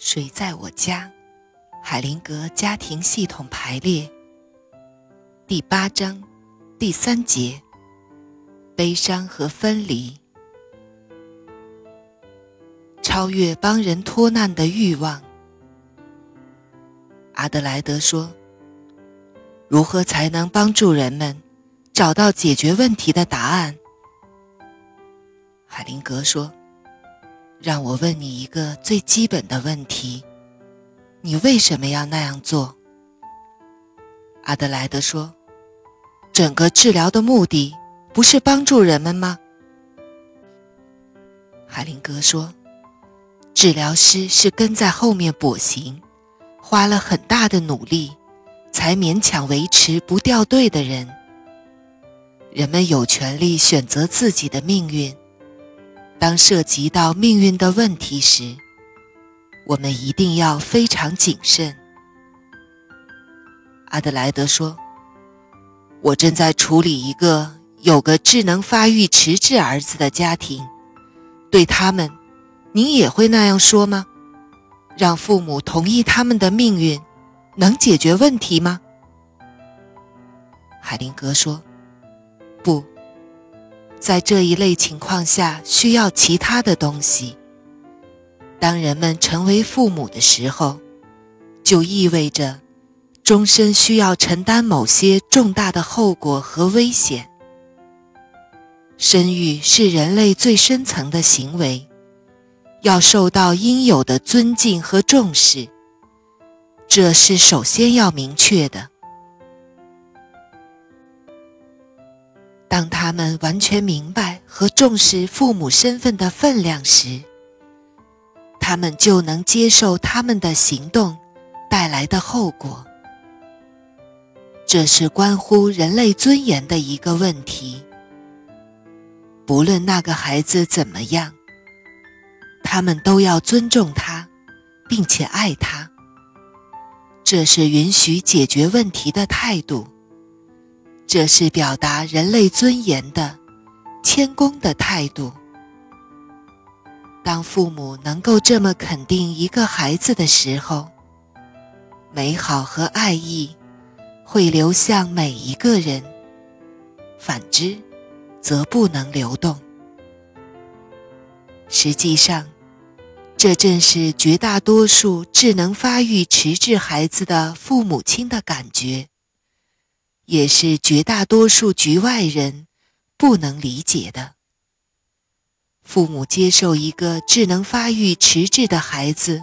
谁在我家？海灵格家庭系统排列第八章第三节：悲伤和分离，超越帮人脱难的欲望。阿德莱德说：“如何才能帮助人们找到解决问题的答案？”海灵格说。让我问你一个最基本的问题：你为什么要那样做？阿德莱德说：“整个治疗的目的不是帮助人们吗？”海灵格说：“治疗师是跟在后面跛行，花了很大的努力，才勉强维持不掉队的人。人们有权利选择自己的命运。”当涉及到命运的问题时，我们一定要非常谨慎。阿德莱德说：“我正在处理一个有个智能发育迟滞儿子的家庭，对他们，您也会那样说吗？让父母同意他们的命运，能解决问题吗？”海灵格说：“不。”在这一类情况下，需要其他的东西。当人们成为父母的时候，就意味着终身需要承担某些重大的后果和危险。生育是人类最深层的行为，要受到应有的尊敬和重视，这是首先要明确的。当他们完全明白和重视父母身份的分量时，他们就能接受他们的行动带来的后果。这是关乎人类尊严的一个问题。不论那个孩子怎么样，他们都要尊重他，并且爱他。这是允许解决问题的态度。这是表达人类尊严的谦恭的态度。当父母能够这么肯定一个孩子的时候，美好和爱意会流向每一个人；反之，则不能流动。实际上，这正是绝大多数智能发育迟滞孩子的父母亲的感觉。也是绝大多数局外人不能理解的。父母接受一个智能发育迟滞的孩子，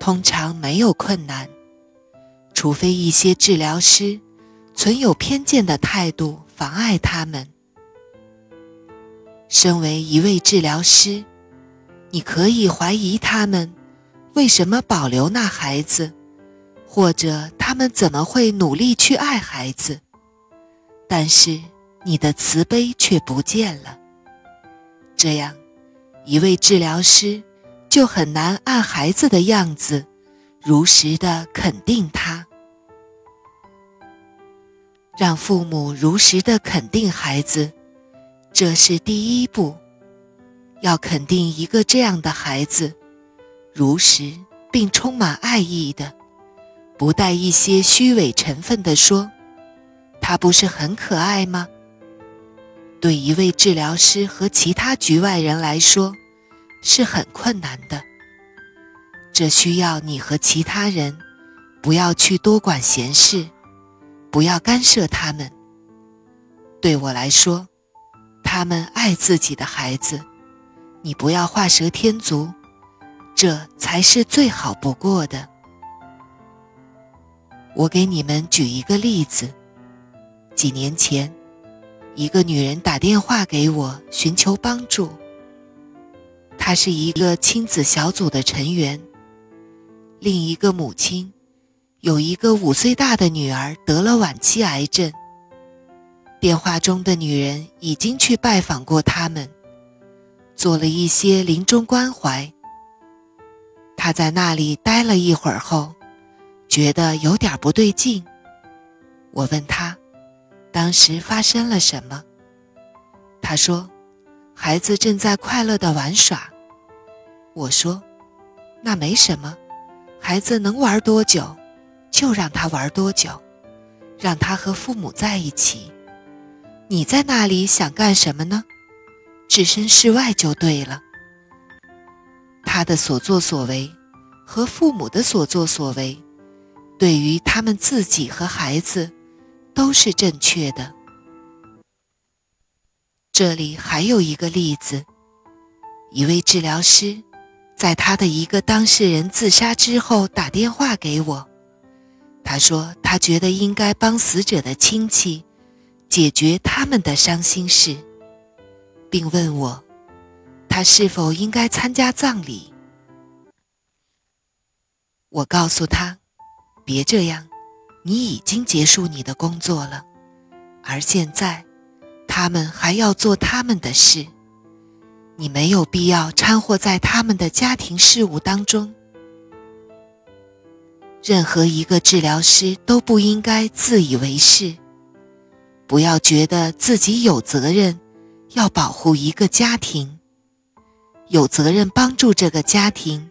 通常没有困难，除非一些治疗师存有偏见的态度妨碍他们。身为一位治疗师，你可以怀疑他们为什么保留那孩子。或者他们怎么会努力去爱孩子？但是你的慈悲却不见了。这样，一位治疗师就很难按孩子的样子，如实的肯定他。让父母如实的肯定孩子，这是第一步。要肯定一个这样的孩子，如实并充满爱意的。不带一些虚伪成分的说，他不是很可爱吗？对一位治疗师和其他局外人来说，是很困难的。这需要你和其他人不要去多管闲事，不要干涉他们。对我来说，他们爱自己的孩子，你不要画蛇添足，这才是最好不过的。我给你们举一个例子。几年前，一个女人打电话给我寻求帮助。她是一个亲子小组的成员。另一个母亲有一个五岁大的女儿得了晚期癌症。电话中的女人已经去拜访过他们，做了一些临终关怀。她在那里待了一会儿后。觉得有点不对劲，我问他，当时发生了什么？他说，孩子正在快乐的玩耍。我说，那没什么，孩子能玩多久，就让他玩多久，让他和父母在一起。你在那里想干什么呢？置身事外就对了。他的所作所为和父母的所作所为，对于他们自己和孩子，都是正确的。这里还有一个例子：一位治疗师，在他的一个当事人自杀之后打电话给我，他说他觉得应该帮死者的亲戚解决他们的伤心事，并问我他是否应该参加葬礼。我告诉他：“别这样，你已经结束你的工作了，而现在。”他们还要做他们的事，你没有必要掺和在他们的家庭事务当中。任何一个治疗师都不应该自以为是，不要觉得自己有责任要保护一个家庭，有责任帮助这个家庭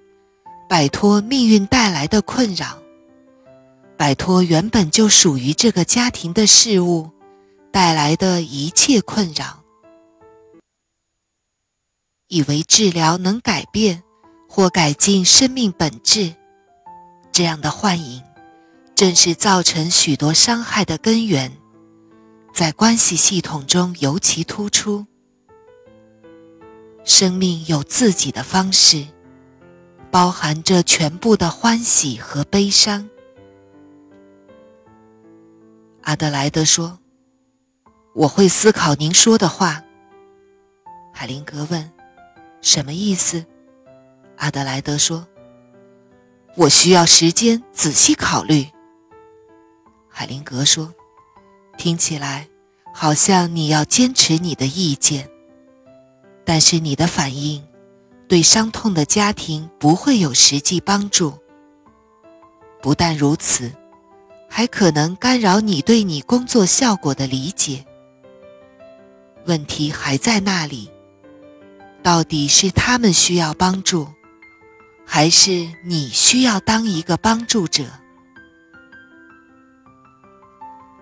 摆脱命运带来的困扰，摆脱原本就属于这个家庭的事物。带来的一切困扰，以为治疗能改变或改进生命本质，这样的幻影，正是造成许多伤害的根源，在关系系统中尤其突出。生命有自己的方式，包含着全部的欢喜和悲伤。阿德莱德说。我会思考您说的话。海灵格问：“什么意思？”阿德莱德说：“我需要时间仔细考虑。”海灵格说：“听起来好像你要坚持你的意见，但是你的反应对伤痛的家庭不会有实际帮助。不但如此，还可能干扰你对你工作效果的理解。”问题还在那里，到底是他们需要帮助，还是你需要当一个帮助者？